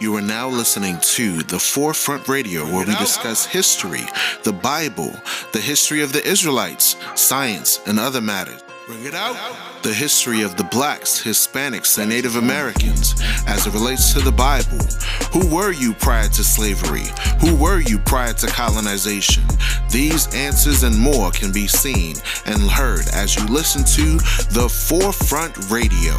You are now listening to The Forefront Radio, where we discuss history, the Bible, the history of the Israelites, science, and other matters. Bring it out. The history of the blacks, Hispanics, and Native Americans as it relates to the Bible. Who were you prior to slavery? Who were you prior to colonization? These answers and more can be seen and heard as you listen to The Forefront Radio.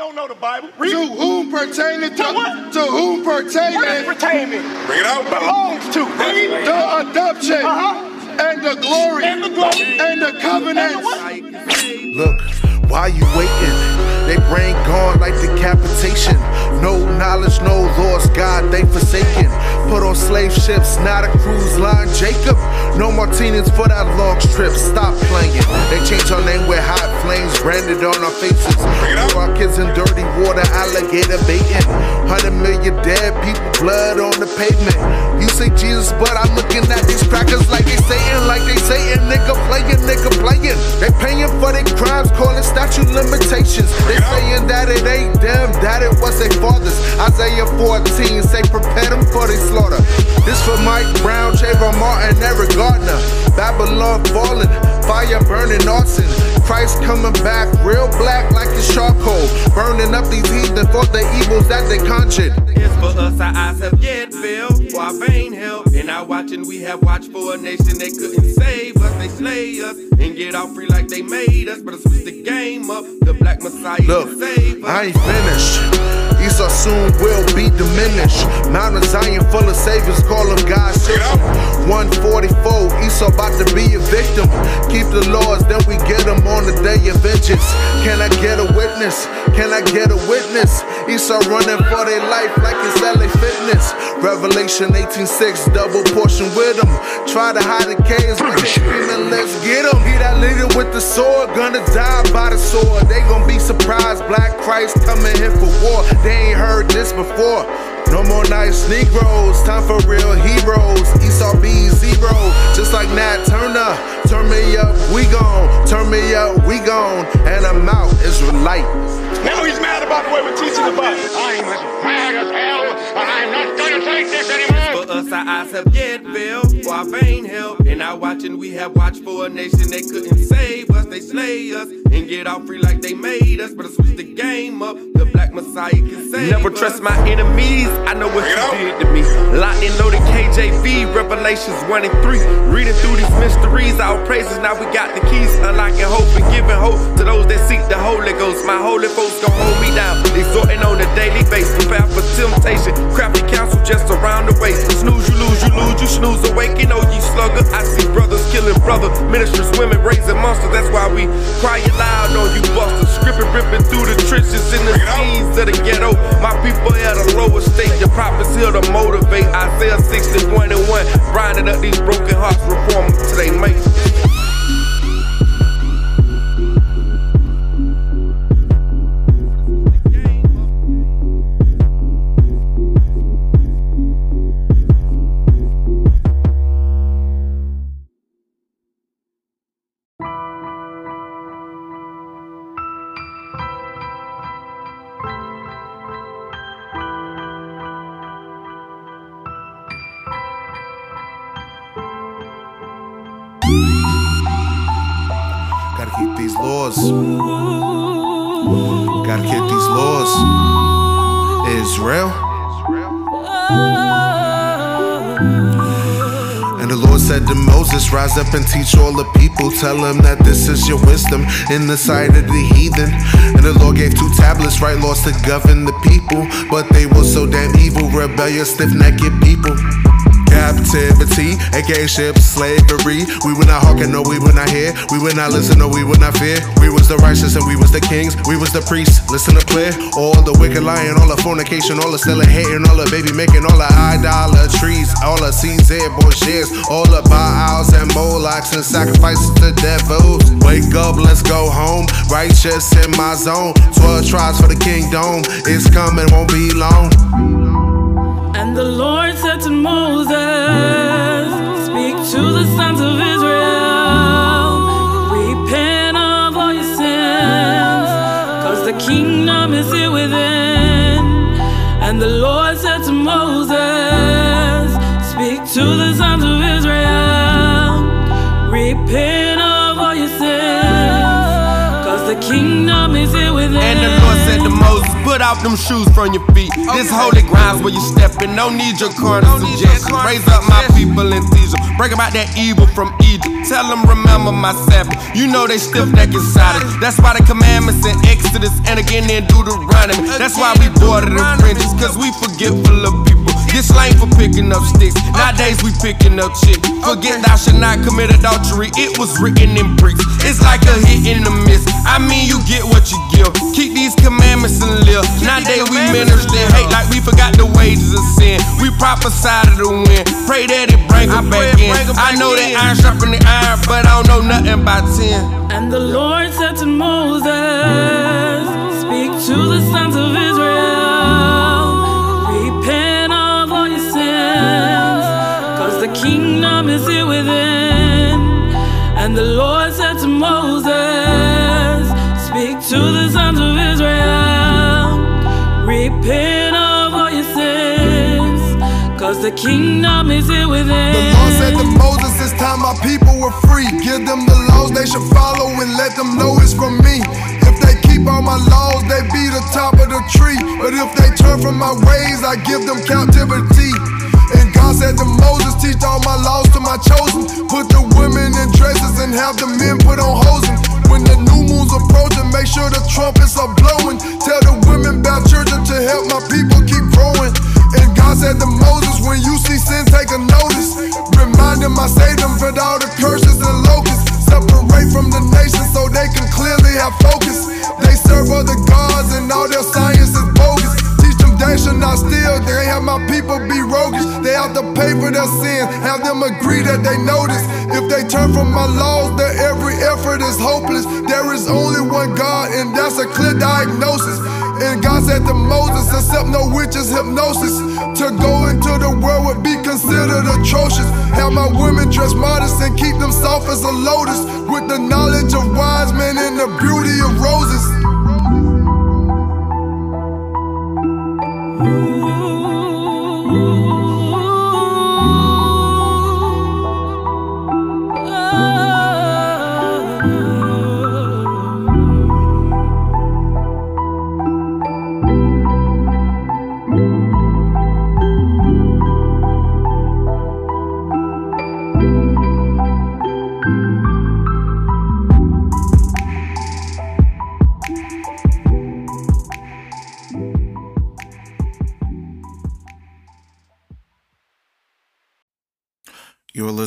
Don't know the Bible. Read To whom pertaineth To what? to whom What is pertaineth? Bring it out. Belongs to. Read. the adoption Uh-huh. and the glory And the glory. and the And the covenants. Look, why you waiting? They brain gone like decapitation. No knowledge, no laws, God, they forsaken. Put on slave ships, not a cruise line, Jacob. No martinis for that long trip, stop playing. They change our name with hot flames branded on our faces. Throw our kids in dirty water, alligator baiting. Hundred million dead people, blood on the pavement. You say Jesus, but I'm looking at these crackers like they Satan, like they Satan. Nigga playing, nigga playing. They paying for their crimes, calling statute limitations. They saying that it ain't them, that it was their fathers. Isaiah 14 say prepare them for their slaughter. This for Mike Brown, Trayvon Martin, Eric Gardner. Babylon falling, fire burning arson. Christ coming back, real black like it's charcoal. Burning up these heathen for the evils that they conjured. It's for us, our eyes have yet failed, for our vain help. In our watching, we have watched for a nation they couldn't save us. They slay us and get off free like they made us. But I switch the game up, the black messiah Look, save us. I ain't finished. Esau soon will be diminished. Mount Zion full of saviors, call them God's children. 144, Esau about to be a victim. Keep the laws, then we get them on the day of vengeance. Can I get a witness? Can I get a witness? Esau running for their life like it's LA Fitness. Revelation 18:6, double portion with them. Try to hide the caves, but they screaming, let's get them. He that leader with the sword, gonna die by the sword. They gonna be surprised, Black Christ coming here for war. They ain't heard this before. No more nice Negroes, time for real heroes. Esau be zero, just like Nat Turner. Turn me up, we gone. Turn me up, we gone. And I'm out, Israelite. Now he's mad about the way we're teaching the Bible. I'm as mad as hell, and I'm not gonna take this anymore. For us, our eyes have yet failed, for our vain help. In our watching, we have watched for a nation they couldn't save us. They slay us and get off free like they made us. But I switch the game up, the black messiah can save Never us. trust my enemies. I know what Bring it you did to me. Locked and loaded KJV, Revelations 1 and 3. Reading through these mysteries, our praises. Now we got the keys, unlocking hope and giving hope to those that seek the Holy Ghost. My holy folks gon' hold me down, exhorting on a daily basis. Prepare for crying loud on you busters. Scripping, ripping through the trenches in the scenes of the ghetto. My people at a lower state, the prophets here to motivate. Isaiah 61 and 1, grinding up these broken hearts, reform them till they make. These laws. Gotta keep these laws. Israel. And the Lord said to Moses, Rise up and teach all the people. Tell them that this is your wisdom in the sight of the heathen. And the Lord gave two tablets, right laws to govern the people. But they were so damn evil, rebellious, stiff necked people. Captivity, aka ship slavery. We would not hearken, no, we would not hear. We would not listen, no, we would not fear. We was the righteous and we was the kings. We was the priests. Listen to clear. All the wicked lying, all the fornication, all the selling, hating, all the baby making, all the idolatries, all the Caesar bullshits, all the Baals and Molochs and sacrifices to devils. Wake up, let's go home. Righteous in my zone. Twelve tribes for the kingdom. It's coming, won't be long. And the Lord said to Moses, Speak to the Put off them shoes from your feet. This holy ground's where you stepping. No need your corner suggestions. Raise up my people in them. Break about that evil from Egypt. Tell them remember my Sabbath. You know they stiff necked inside it. That's why the commandments in Exodus and again in Deuteronomy. That's why we bordered the fringes, cause we forgetful of people. Get slain for picking up sticks. Nowadays we picking up shit. Forget thou should not commit adultery. It was written in bricks. It's like a hit in the miss. I mean, you get what you give. Keep these commandments and live. Nowadays we minister hate like we forgot the wages of sin. We prophesy to the wind. Pray that it bring them back in. I know that iron sharpen the iron, but I don't know nothing about ten. And the Lord said to Moses, Speak to the sons of Israel, to the sons of Israel, repent of all your sins, cause the kingdom is here within. The Lord said to Moses, It's time my people were free. Give them the laws they should follow and let them know it's from me. If they keep all my laws, they be the top of the tree. But if they turn from my ways, I give them captivity. And God said to Moses, Teach all my laws to my chosen. Put the women in dresses and have the men put on hosen. When the new moon's approaching, make sure the trumpets are blowing. Tell the women about children to help my people keep growing. And God said to Moses, when you see sin, take a notice. Remind them I saved them, but all the curses and locusts. Separate from the nation so they can clearly have focus. They serve other gods and all their science is they have my people be roguish. They have to pay for their sins, have them agree that they notice. If they turn from my laws, their every effort is hopeless. There is only one God, and that's a clear diagnosis. And God said to Moses, accept no witches, hypnosis. To go into the world would be considered atrocious. Have my women dress modest and keep them soft as a lotus. With the knowledge of wise men and the beauty of roses.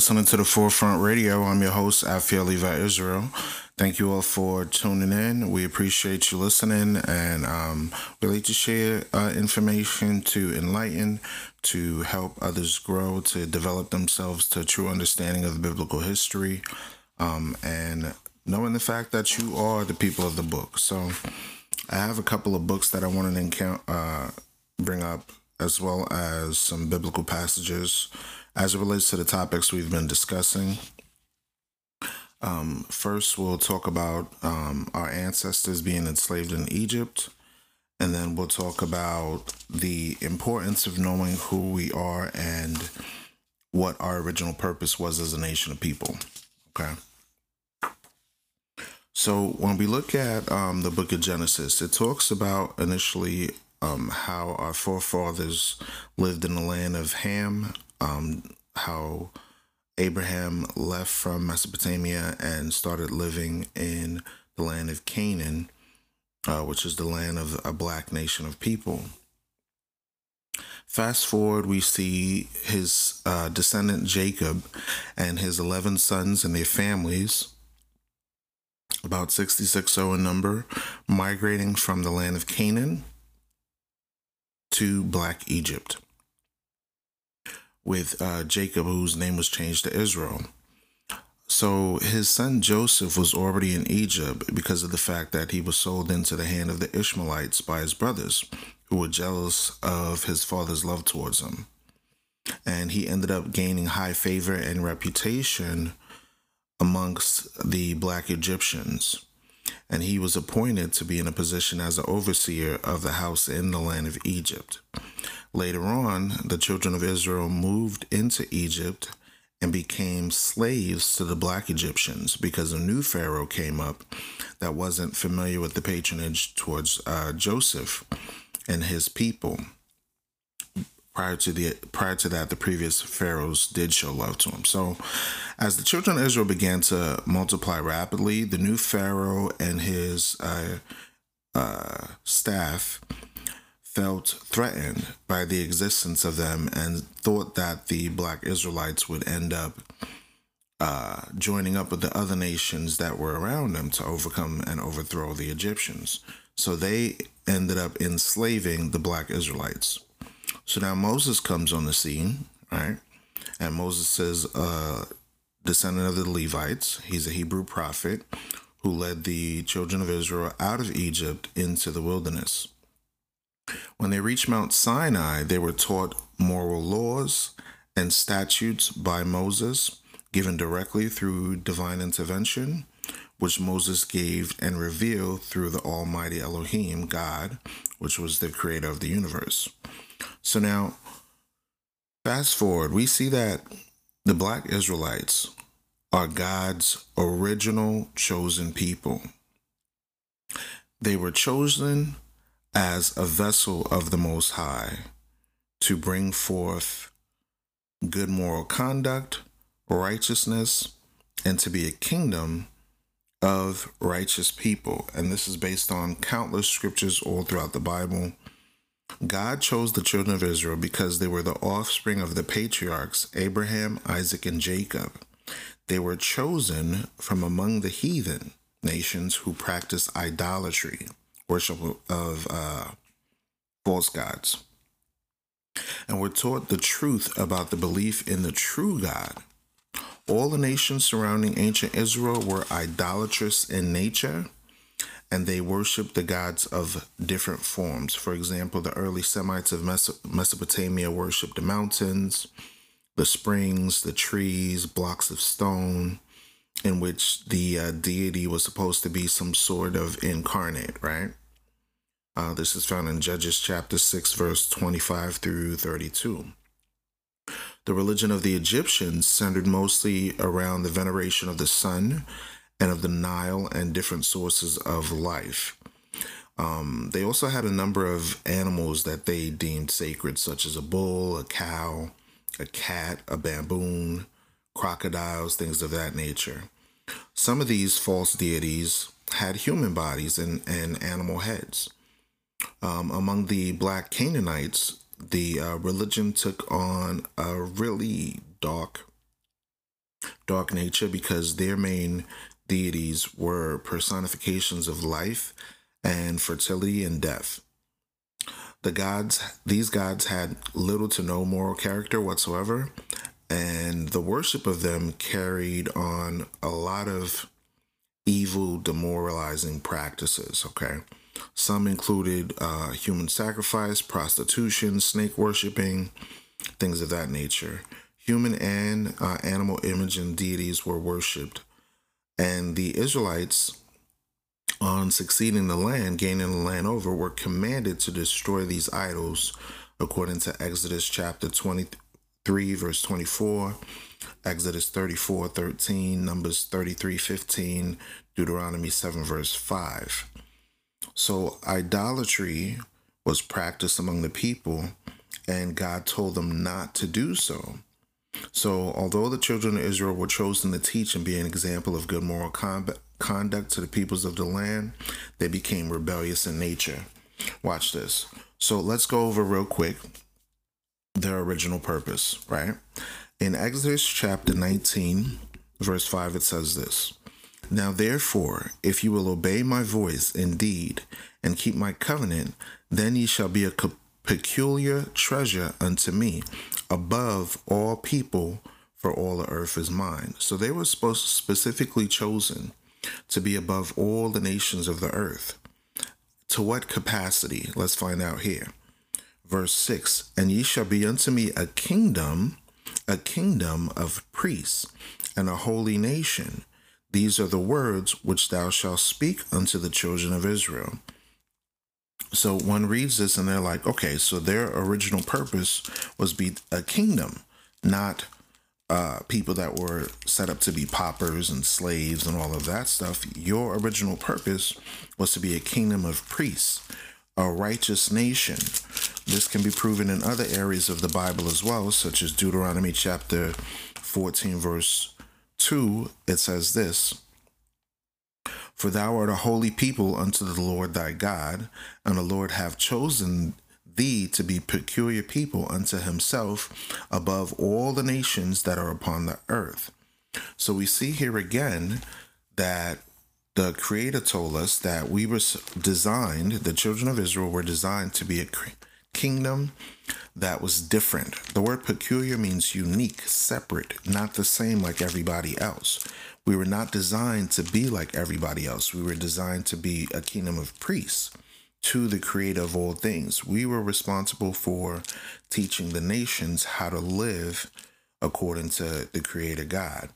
Listening to the Forefront Radio. I'm your host, Afia Levi Israel. Thank you all for tuning in. We appreciate you listening, and um, we like to share uh, information to enlighten, to help others grow, to develop themselves to a true understanding of the biblical history, um, and knowing the fact that you are the people of the book. So, I have a couple of books that I wanted to encounter, uh, bring up, as well as some biblical passages as it relates to the topics we've been discussing. Um, first, we'll talk about um, our ancestors being enslaved in Egypt, and then we'll talk about the importance of knowing who we are and what our original purpose was as a nation of people. Okay. So, when we look at um, the book of Genesis, it talks about initially um, how our forefathers lived in the land of Ham, um, how Abraham left from Mesopotamia and started living in the land of Canaan, uh, which is the land of a black nation of people. Fast forward, we see his uh, descendant Jacob and his 11 sons and their families, about 66 in number, migrating from the land of Canaan to Black Egypt with uh, Jacob, whose name was changed to Israel. So his son Joseph was already in Egypt because of the fact that he was sold into the hand of the Ishmaelites by his brothers, who were jealous of his father's love towards him. And he ended up gaining high favor and reputation amongst the black Egyptians. And he was appointed to be in a position as an overseer of the house in the land of Egypt. Later on, the children of Israel moved into Egypt and became slaves to the black Egyptians because a new Pharaoh came up that wasn't familiar with the patronage towards uh, Joseph and his people. Prior to the prior to that, the previous pharaohs did show love to him. So, as the children of Israel began to multiply rapidly, the new pharaoh and his uh, uh, staff felt threatened by the existence of them and thought that the black Israelites would end up uh, joining up with the other nations that were around them to overcome and overthrow the Egyptians. So they ended up enslaving the black Israelites. So now Moses comes on the scene, right? And Moses is a descendant of the Levites. He's a Hebrew prophet who led the children of Israel out of Egypt into the wilderness. When they reached Mount Sinai, they were taught moral laws and statutes by Moses, given directly through divine intervention, which Moses gave and revealed through the Almighty Elohim, God, which was the creator of the universe. So now, fast forward, we see that the black Israelites are God's original chosen people. They were chosen as a vessel of the Most High to bring forth good moral conduct, righteousness, and to be a kingdom of righteous people. And this is based on countless scriptures all throughout the Bible. God chose the children of Israel because they were the offspring of the patriarchs Abraham, Isaac, and Jacob. They were chosen from among the heathen nations who practiced idolatry worship of uh, false gods. And we're taught the truth about the belief in the true God. All the nations surrounding ancient Israel were idolatrous in nature, and they worshiped the gods of different forms. For example, the early Semites of Mesopotamia worshiped the mountains, the springs, the trees, blocks of stone, in which the uh, deity was supposed to be some sort of incarnate, right? Uh, this is found in Judges chapter 6, verse 25 through 32. The religion of the Egyptians centered mostly around the veneration of the sun and of the Nile and different sources of life. Um, they also had a number of animals that they deemed sacred, such as a bull, a cow, a cat, a baboon, crocodiles, things of that nature. Some of these false deities had human bodies and, and animal heads. Um, among the black Canaanites, the uh, religion took on a really dark, dark nature because their main deities were personifications of life and fertility and death. The gods, these gods had little to no moral character whatsoever, and the worship of them carried on a lot of evil, demoralizing practices. Okay. Some included uh, human sacrifice, prostitution, snake worshiping, things of that nature. Human and uh, animal image and deities were worshipped. And the Israelites, on succeeding the land, gaining the land over, were commanded to destroy these idols, according to Exodus chapter 23, verse 24, Exodus 34, 13, Numbers 33, 15, Deuteronomy 7, verse 5. So idolatry was practiced among the people, and God told them not to do so. So, although the children of Israel were chosen to teach and be an example of good moral conduct to the peoples of the land, they became rebellious in nature. Watch this. So, let's go over real quick their original purpose, right? In Exodus chapter 19, verse 5, it says this now, therefore, if you will obey my voice indeed and keep my covenant, then ye shall be a peculiar treasure unto me above all people, for all the earth is mine. So they were supposed specifically chosen to be above all the nations of the earth. To what capacity? Let's find out here. Verse 6 And ye shall be unto me a kingdom, a kingdom of priests, and a holy nation. These are the words which thou shalt speak unto the children of Israel. So one reads this and they're like, okay, so their original purpose was be a kingdom, not uh, people that were set up to be paupers and slaves and all of that stuff. Your original purpose was to be a kingdom of priests, a righteous nation. This can be proven in other areas of the Bible as well, such as Deuteronomy chapter 14, verse 2. It says this For thou art a holy people unto the Lord thy God, and the Lord hath chosen thee to be peculiar people unto himself above all the nations that are upon the earth. So we see here again that the creator told us that we were designed, the children of Israel were designed to be a kingdom that was different. The word peculiar means unique, separate, not the same like everybody else. We were not designed to be like everybody else. We were designed to be a kingdom of priests to the creator of all things. We were responsible for teaching the nations how to live according to the creator God.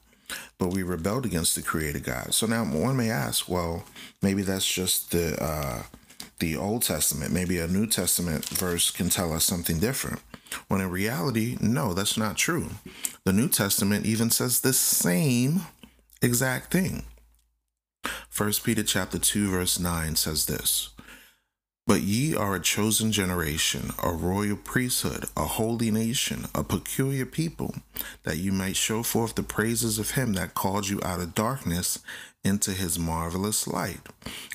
But we rebelled against the creator God. So now one may ask, well, maybe that's just the uh, the Old Testament. Maybe a New Testament verse can tell us something different. When in reality, no, that's not true. The New Testament even says the same exact thing. First Peter chapter 2 verse 9 says this. But ye are a chosen generation, a royal priesthood, a holy nation, a peculiar people, that you might show forth the praises of him that called you out of darkness into his marvelous light,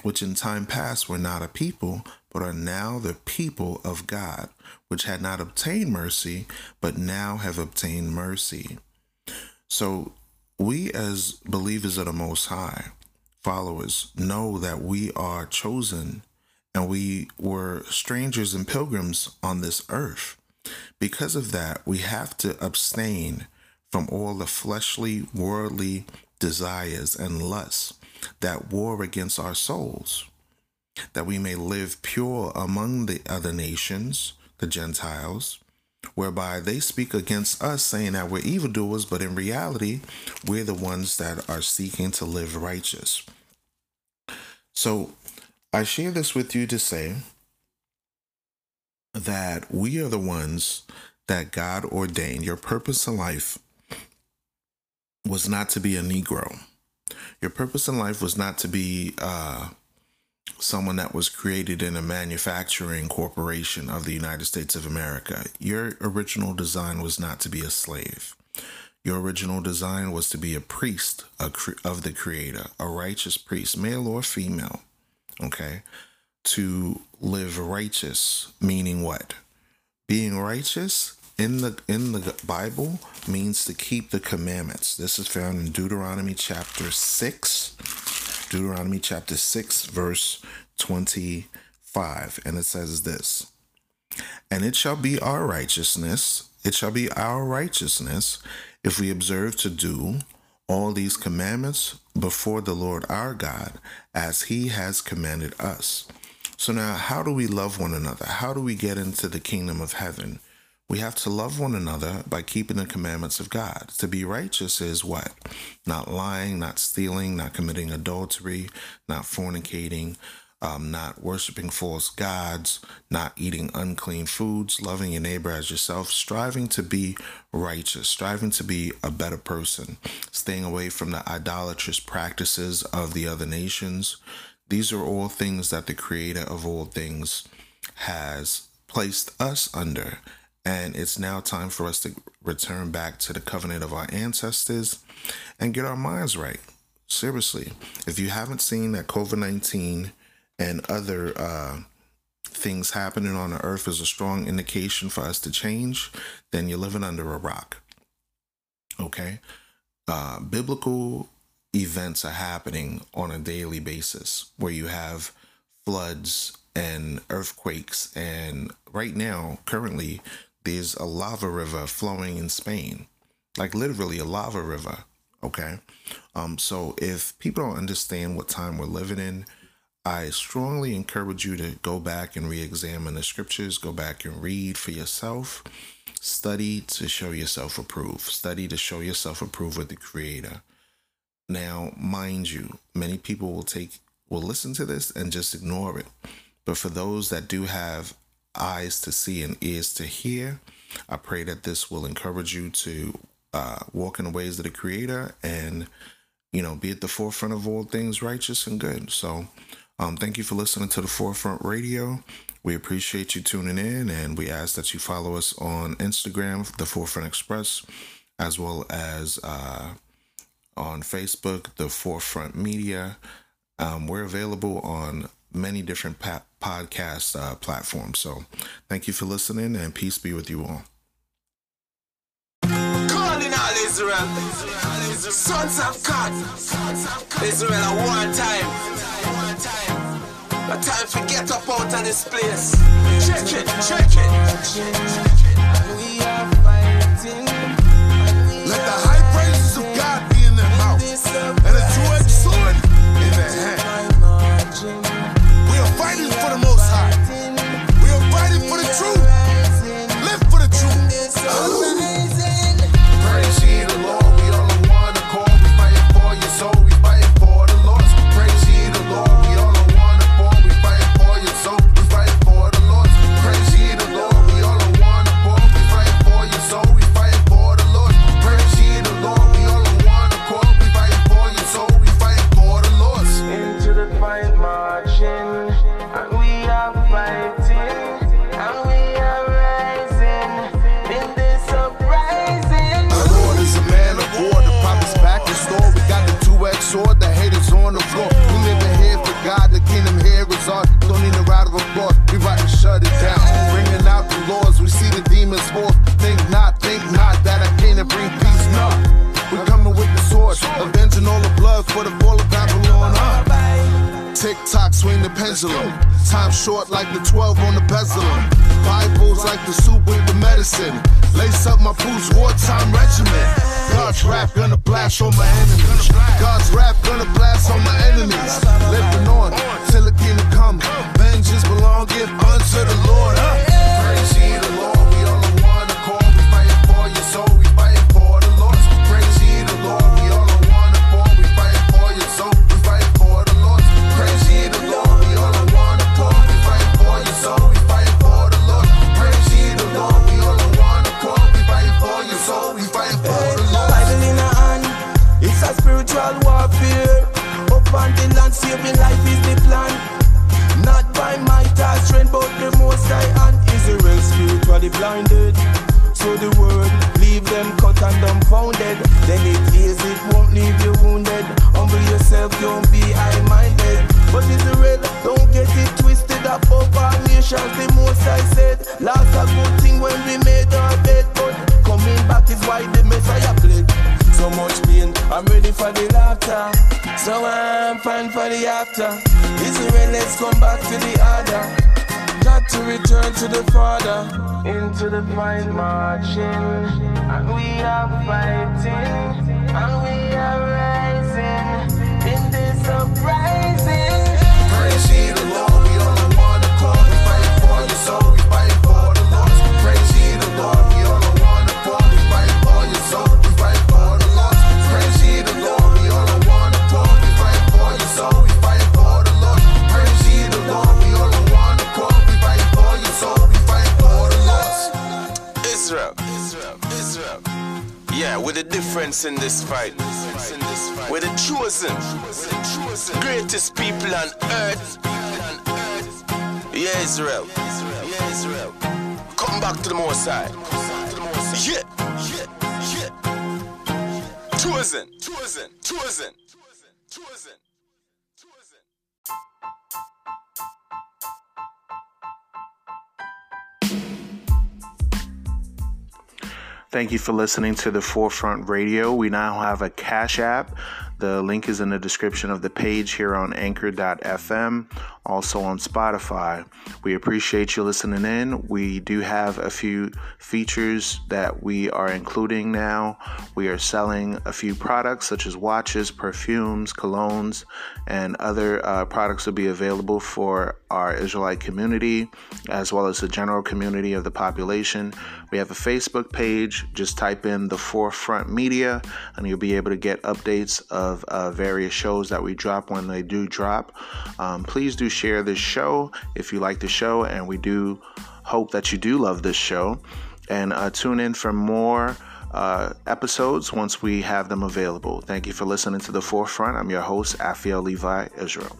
which in time past were not a people, but are now the people of God, which had not obtained mercy, but now have obtained mercy. So we as believers of the Most High, followers, know that we are chosen and we were strangers and pilgrims on this earth. Because of that, we have to abstain from all the fleshly, worldly desires and lusts that war against our souls, that we may live pure among the other nations, the Gentiles, whereby they speak against us, saying that we're evildoers, but in reality, we're the ones that are seeking to live righteous. So, I share this with you to say that we are the ones that God ordained. Your purpose in life was not to be a Negro. Your purpose in life was not to be uh, someone that was created in a manufacturing corporation of the United States of America. Your original design was not to be a slave. Your original design was to be a priest of the Creator, a righteous priest, male or female okay, to live righteous, meaning what? Being righteous in the in the Bible means to keep the commandments. This is found in Deuteronomy chapter 6. Deuteronomy chapter 6 verse 25 and it says this. And it shall be our righteousness, it shall be our righteousness if we observe to do all these commandments before the Lord our God as he has commanded us. So now, how do we love one another? How do we get into the kingdom of heaven? We have to love one another by keeping the commandments of God. To be righteous is what? Not lying, not stealing, not committing adultery, not fornicating, um, not worshiping false gods, not eating unclean foods, loving your neighbor as yourself, striving to be righteous, striving to be a better person, staying away from the idolatrous practices of the other nations. These are all things that the creator of all things has placed us under. And it's now time for us to return back to the covenant of our ancestors and get our minds right. Seriously, if you haven't seen that COVID 19 and other uh, things happening on the earth is a strong indication for us to change, then you're living under a rock. Okay? Uh, biblical events are happening on a daily basis where you have floods and earthquakes. And right now, currently, there's a lava river flowing in Spain, like literally a lava river. Okay. Um, so if people don't understand what time we're living in, I strongly encourage you to go back and re examine the scriptures, go back and read for yourself, study to show yourself approved, study to show yourself approved with the Creator. Now, mind you, many people will take will listen to this and just ignore it. But for those that do have eyes to see and ears to hear, I pray that this will encourage you to uh, walk in the ways of the Creator and, you know, be at the forefront of all things righteous and good. So, um, thank you for listening to the Forefront Radio. We appreciate you tuning in, and we ask that you follow us on Instagram, The Forefront Express, as well as uh, on Facebook, The Forefront Media. Um, we're available on many different pa- podcast uh, platforms. So, thank you for listening, and peace be with you all. All Israel, sons of God, Israel one time. Time to get up out of this place. Check it, check it. We rap gonna blast on my enemies. God's rap gonna blast on my enemies. Living on blinded. So the word leave them cut and dumbfounded. Then it is, it won't leave you wounded. Humble yourself, don't be high-minded. But Israel, don't get it twisted up over nations. The most I said, last a good thing when we made our bed, but coming back is why the Messiah played. So much pain, I'm ready for the laughter. So I'm fine for the after. Israel, let's come back to the order. Got to return to the Father. Into the fight marching. And we are fighting. And we are rising. Difference in this fight. We're the chosen. Greatest people on earth. Yeah, Israel. Come back to the Most High. Yeah. Yeah. Yeah. Chosen. Chosen. Chosen. Chosen. Thank you for listening to the Forefront Radio. We now have a Cash App. The link is in the description of the page here on anchor.fm, also on Spotify. We appreciate you listening in. We do have a few features that we are including now. We are selling a few products such as watches, perfumes, colognes, and other uh, products will be available for our Israelite community as well as the general community of the population. We have a Facebook page. Just type in the Forefront Media and you'll be able to get updates of of uh, various shows that we drop when they do drop. Um, please do share this show if you like the show, and we do hope that you do love this show. And uh, tune in for more uh, episodes once we have them available. Thank you for listening to The Forefront. I'm your host, Afiel Levi Israel.